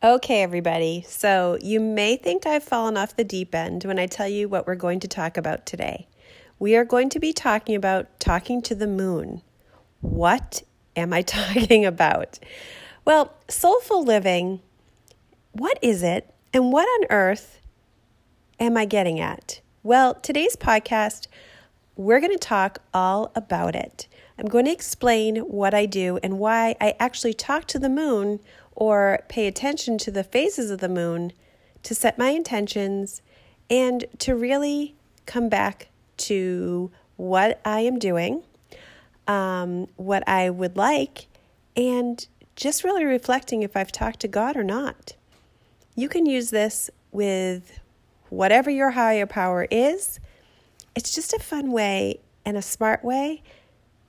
Okay, everybody. So you may think I've fallen off the deep end when I tell you what we're going to talk about today. We are going to be talking about talking to the moon. What am I talking about? Well, soulful living, what is it and what on earth am I getting at? Well, today's podcast, we're going to talk all about it. I'm going to explain what I do and why I actually talk to the moon or pay attention to the phases of the moon to set my intentions and to really come back to what I am doing, um, what I would like, and just really reflecting if I've talked to God or not. You can use this with whatever your higher power is. It's just a fun way and a smart way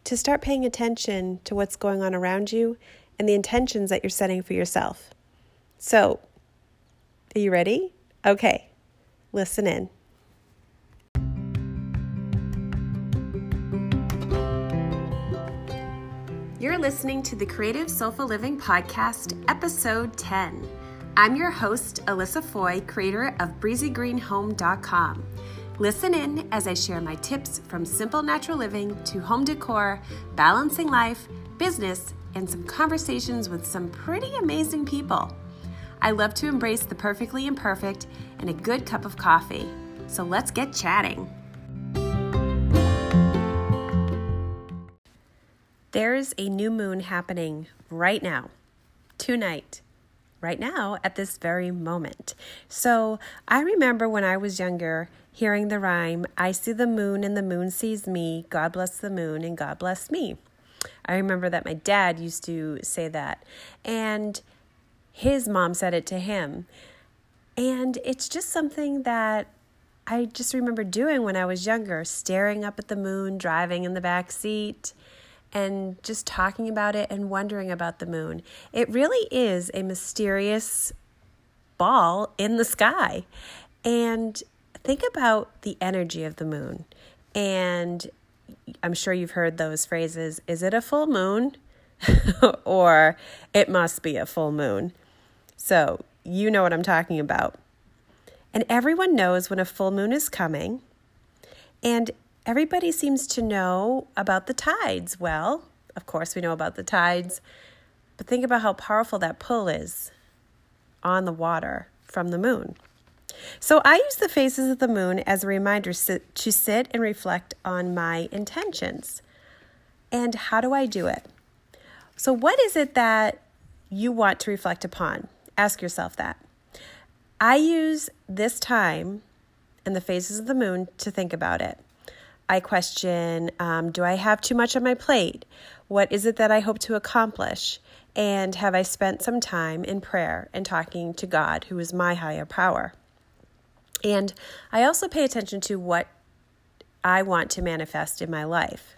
to start paying attention to what's going on around you and the intentions that you're setting for yourself. So, are you ready? Okay, listen in. You're listening to the Creative Soulful Living Podcast, Episode 10. I'm your host, Alyssa Foy, creator of breezygreenhome.com. Listen in as I share my tips from simple natural living to home decor, balancing life, business, and some conversations with some pretty amazing people. I love to embrace the perfectly imperfect and a good cup of coffee. So let's get chatting. There's a new moon happening right now, tonight, right now, at this very moment. So I remember when I was younger hearing the rhyme, I see the moon and the moon sees me. God bless the moon and God bless me. I remember that my dad used to say that. And his mom said it to him. And it's just something that I just remember doing when I was younger, staring up at the moon, driving in the back seat, and just talking about it and wondering about the moon. It really is a mysterious ball in the sky. And think about the energy of the moon and I'm sure you've heard those phrases is it a full moon? or it must be a full moon. So you know what I'm talking about. And everyone knows when a full moon is coming. And everybody seems to know about the tides. Well, of course, we know about the tides, but think about how powerful that pull is on the water from the moon. So I use the phases of the moon as a reminder to sit and reflect on my intentions. And how do I do it? So, what is it that you want to reflect upon? Ask yourself that. I use this time and the phases of the moon to think about it. I question um, Do I have too much on my plate? What is it that I hope to accomplish? And have I spent some time in prayer and talking to God, who is my higher power? And I also pay attention to what I want to manifest in my life.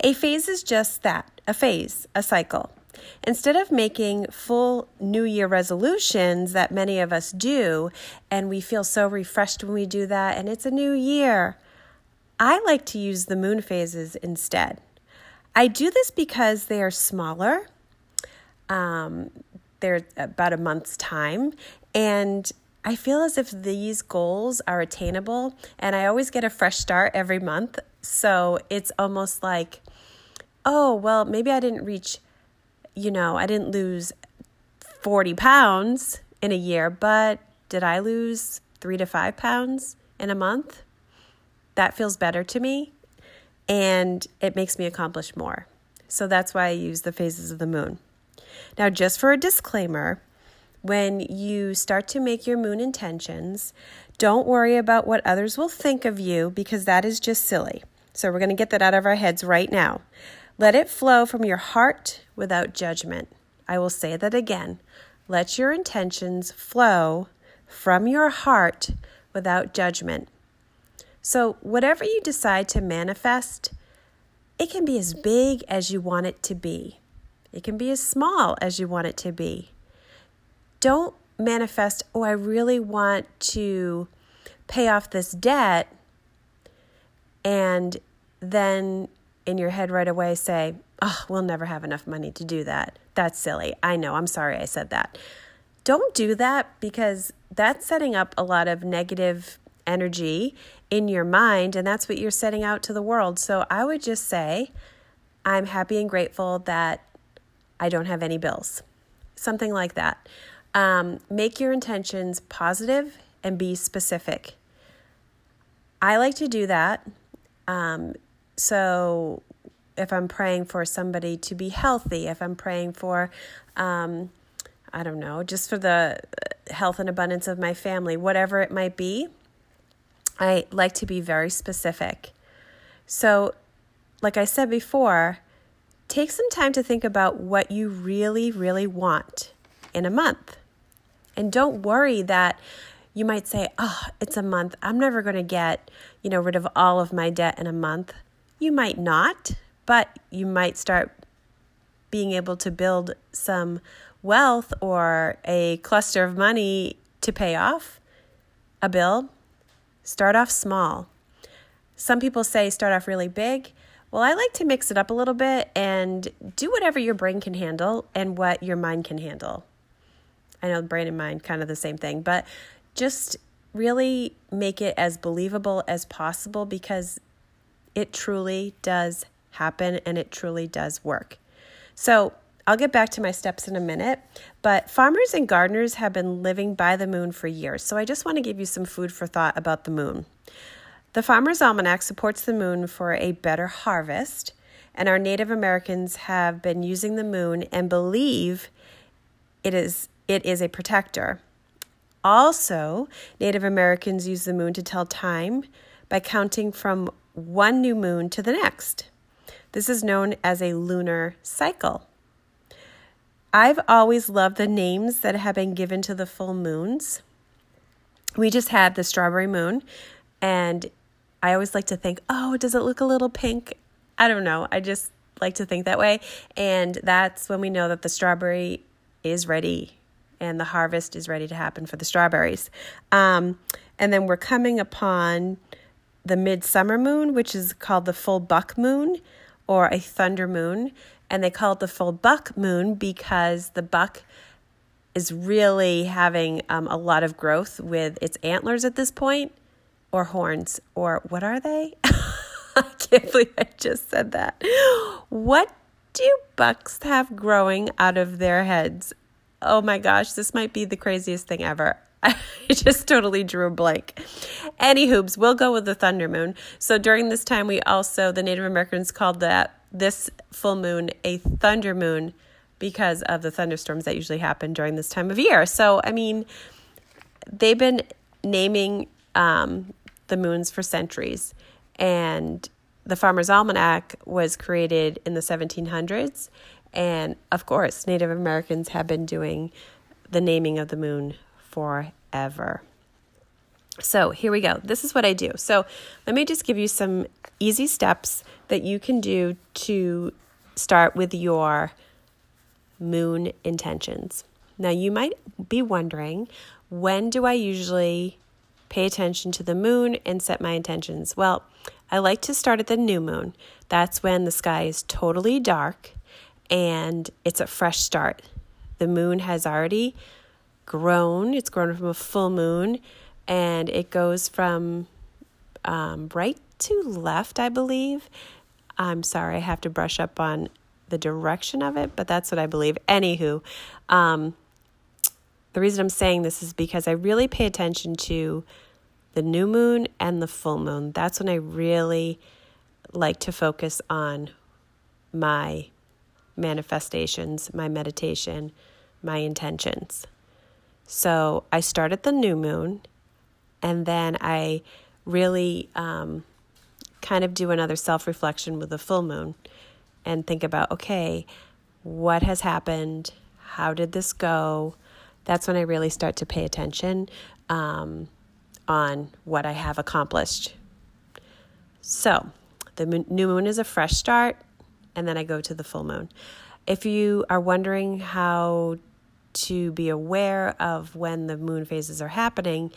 A phase is just that a phase, a cycle. Instead of making full New Year resolutions that many of us do, and we feel so refreshed when we do that, and it's a new year, I like to use the moon phases instead. I do this because they are smaller, um, they're about a month's time, and I feel as if these goals are attainable, and I always get a fresh start every month. So it's almost like, oh, well, maybe I didn't reach, you know, I didn't lose 40 pounds in a year, but did I lose three to five pounds in a month? That feels better to me, and it makes me accomplish more. So that's why I use the phases of the moon. Now, just for a disclaimer, when you start to make your moon intentions, don't worry about what others will think of you because that is just silly. So we're going to get that out of our heads right now. Let it flow from your heart without judgment. I will say that again. Let your intentions flow from your heart without judgment. So, whatever you decide to manifest, it can be as big as you want it to be. It can be as small as you want it to be don't manifest, oh, I really want to pay off this debt, and then in your head right away say, oh, we'll never have enough money to do that. That's silly. I know. I'm sorry I said that. don't do that because that's setting up a lot of negative energy in your mind, and that's what you're setting out to the world. So I would just say, I'm happy and grateful that I don't have any bills. Something like that. Um, make your intentions positive and be specific. I like to do that. Um, so if I'm praying for somebody to be healthy, if I'm praying for, um, I don't know, just for the health and abundance of my family, whatever it might be, I like to be very specific. So, like I said before, take some time to think about what you really, really want in a month. And don't worry that you might say, oh, it's a month. I'm never going to get, you know, rid of all of my debt in a month. You might not, but you might start being able to build some wealth or a cluster of money to pay off a bill. Start off small. Some people say start off really big. Well, I like to mix it up a little bit and do whatever your brain can handle and what your mind can handle. I know brain and mind kind of the same thing, but just really make it as believable as possible because it truly does happen and it truly does work. So, I'll get back to my steps in a minute, but farmers and gardeners have been living by the moon for years. So, I just want to give you some food for thought about the moon. The Farmer's Almanac supports the moon for a better harvest, and our Native Americans have been using the moon and believe it is it is a protector. Also, Native Americans use the moon to tell time by counting from one new moon to the next. This is known as a lunar cycle. I've always loved the names that have been given to the full moons. We just had the strawberry moon, and I always like to think, oh, does it look a little pink? I don't know. I just like to think that way. And that's when we know that the strawberry is ready and the harvest is ready to happen for the strawberries. Um, and then we're coming upon the midsummer moon, which is called the full buck moon or a thunder moon. And they call it the full buck moon because the buck is really having um, a lot of growth with its antlers at this point, or horns, or what are they? I can't believe I just said that. What do bucks have growing out of their heads? Oh my gosh, this might be the craziest thing ever. I just totally drew a blank. Any hoops, we'll go with the thunder moon. So during this time, we also, the Native Americans called that this full moon a thunder moon because of the thunderstorms that usually happen during this time of year. So, I mean, they've been naming um, the moons for centuries. And the Farmer's Almanac was created in the 1700s. And of course, Native Americans have been doing the naming of the moon forever. So here we go. This is what I do. So let me just give you some easy steps that you can do to start with your moon intentions. Now, you might be wondering when do I usually pay attention to the moon and set my intentions? Well, I like to start at the new moon. That's when the sky is totally dark and it's a fresh start. The moon has already grown, it's grown from a full moon, and it goes from um, right to left, I believe. I'm sorry, I have to brush up on the direction of it, but that's what I believe. Anywho, um, the reason I'm saying this is because I really pay attention to the new moon and the full moon. That's when I really like to focus on my manifestations, my meditation, my intentions. So I start at the new moon and then I really um, kind of do another self reflection with the full moon and think about okay, what has happened? How did this go? That's when I really start to pay attention um, on what I have accomplished. So, the new moon is a fresh start and then I go to the full moon. If you are wondering how to be aware of when the moon phases are happening,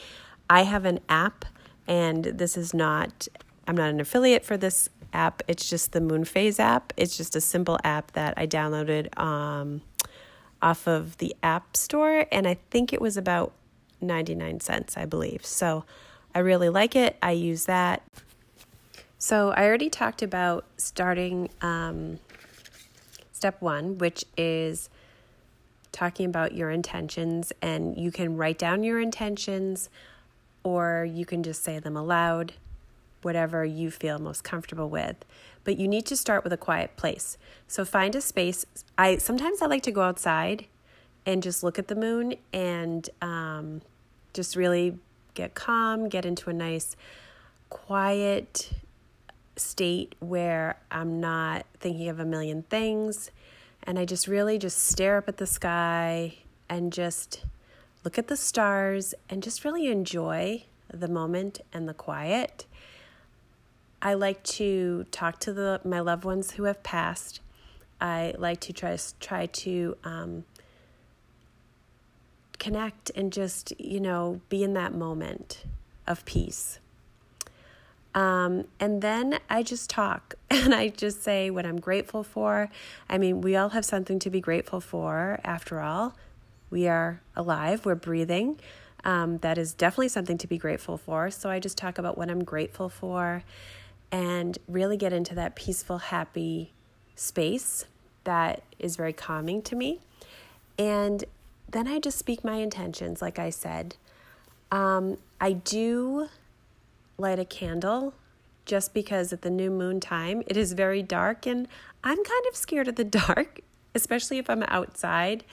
I have an app, and this is not, I'm not an affiliate for this app. It's just the Moon Phase app. It's just a simple app that I downloaded um, off of the App Store, and I think it was about 99 cents, I believe. So I really like it. I use that. So I already talked about starting um, step one, which is talking about your intentions, and you can write down your intentions or you can just say them aloud, whatever you feel most comfortable with. But you need to start with a quiet place. So find a space. I sometimes I like to go outside and just look at the moon and um, just really get calm, get into a nice, quiet state where I'm not thinking of a million things. And I just really just stare up at the sky and just look at the stars and just really enjoy the moment and the quiet. I like to talk to the my loved ones who have passed. I like to try try to um, connect and just, you know, be in that moment of peace. Um, and then I just talk and I just say what I'm grateful for. I mean, we all have something to be grateful for after all. We are alive, we're breathing. Um, that is definitely something to be grateful for. So I just talk about what I'm grateful for and really get into that peaceful, happy space that is very calming to me. And then I just speak my intentions, like I said. Um, I do light a candle just because at the new moon time it is very dark and I'm kind of scared of the dark, especially if I'm outside.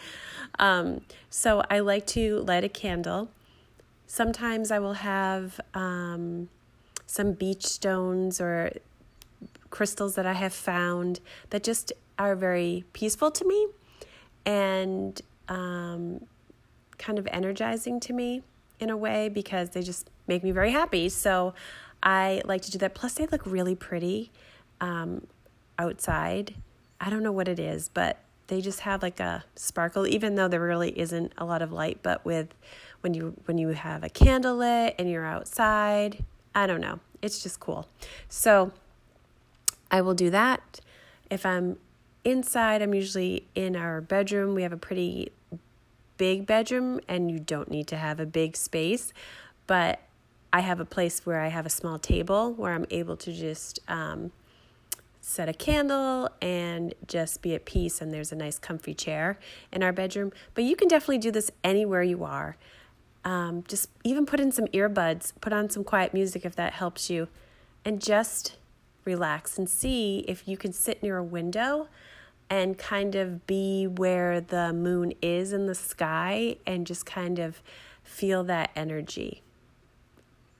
Um, so I like to light a candle. Sometimes I will have um, some beach stones or crystals that I have found that just are very peaceful to me. And um, kind of energizing to me in a way because they just make me very happy. So I like to do that. Plus, they look really pretty um, outside. I don't know what it is, but they just have like a sparkle, even though there really isn't a lot of light. But with when you when you have a candle lit and you're outside, I don't know. It's just cool. So I will do that. If I'm inside, I'm usually in our bedroom. We have a pretty big bedroom, and you don't need to have a big space, but I have a place where I have a small table where I'm able to just um, set a candle and just be at peace. And there's a nice, comfy chair in our bedroom. But you can definitely do this anywhere you are. Um, just even put in some earbuds, put on some quiet music if that helps you, and just relax and see if you can sit near a window and kind of be where the moon is in the sky and just kind of feel that energy.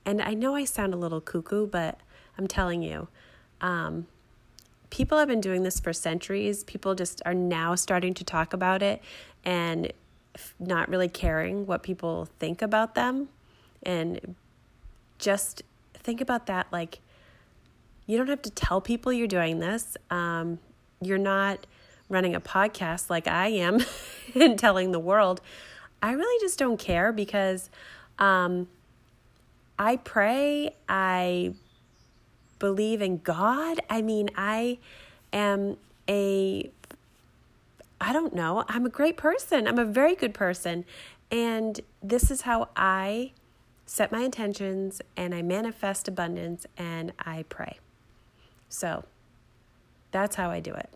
And I know I sound a little cuckoo, but I'm telling you, um, people have been doing this for centuries. People just are now starting to talk about it and not really caring what people think about them. And just think about that like, you don't have to tell people you're doing this. Um, you're not running a podcast like I am and telling the world. I really just don't care because um, I pray, I believe in God. I mean, I am a, I don't know, I'm a great person. I'm a very good person. And this is how I set my intentions and I manifest abundance and I pray. So that's how I do it.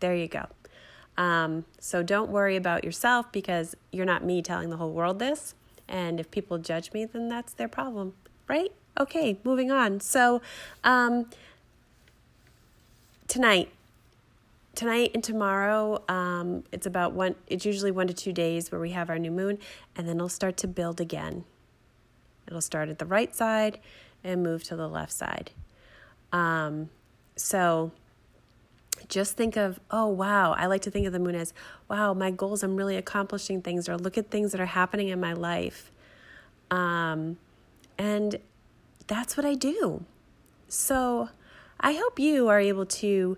There you go. Um, so don't worry about yourself because you're not me telling the whole world this. And if people judge me, then that's their problem, right? Okay, moving on. So um, tonight, tonight and tomorrow, um, it's about one. It's usually one to two days where we have our new moon, and then it'll start to build again. It'll start at the right side and move to the left side. Um, so just think of, oh, wow, I like to think of the moon as, wow, my goals, I'm really accomplishing things, or look at things that are happening in my life. Um, and that's what I do. So I hope you are able to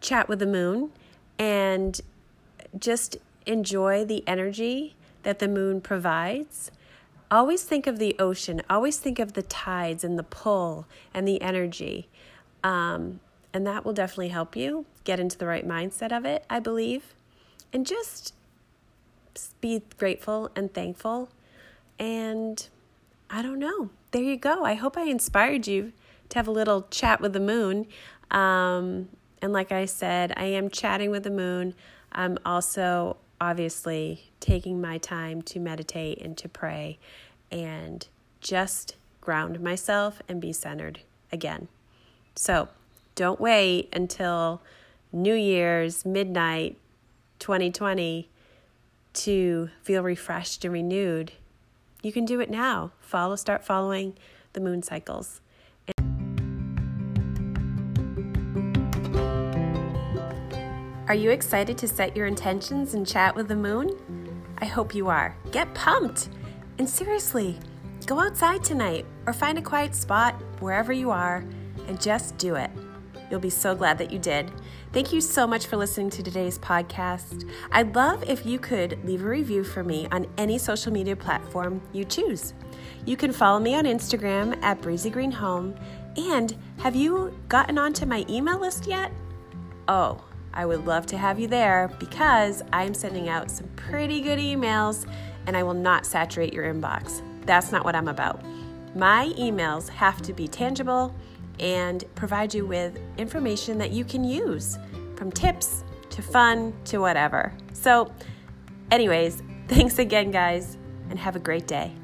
chat with the moon and just enjoy the energy that the moon provides. Always think of the ocean, always think of the tides and the pull and the energy. Um, and that will definitely help you get into the right mindset of it, I believe. And just be grateful and thankful. And I don't know. There you go. I hope I inspired you to have a little chat with the moon. Um, and like I said, I am chatting with the moon. I'm also obviously taking my time to meditate and to pray and just ground myself and be centered again. So don't wait until New Year's, midnight 2020 to feel refreshed and renewed. You can do it now. Follow, start following the moon cycles. Are you excited to set your intentions and chat with the moon? I hope you are. Get pumped! And seriously, go outside tonight or find a quiet spot wherever you are and just do it. You'll be so glad that you did. Thank you so much for listening to today's podcast. I'd love if you could leave a review for me on any social media platform you choose. You can follow me on Instagram at Breezy Green Home. And have you gotten onto my email list yet? Oh, I would love to have you there because I'm sending out some pretty good emails and I will not saturate your inbox. That's not what I'm about. My emails have to be tangible and provide you with information that you can use from tips to fun to whatever. So, anyways, thanks again, guys, and have a great day.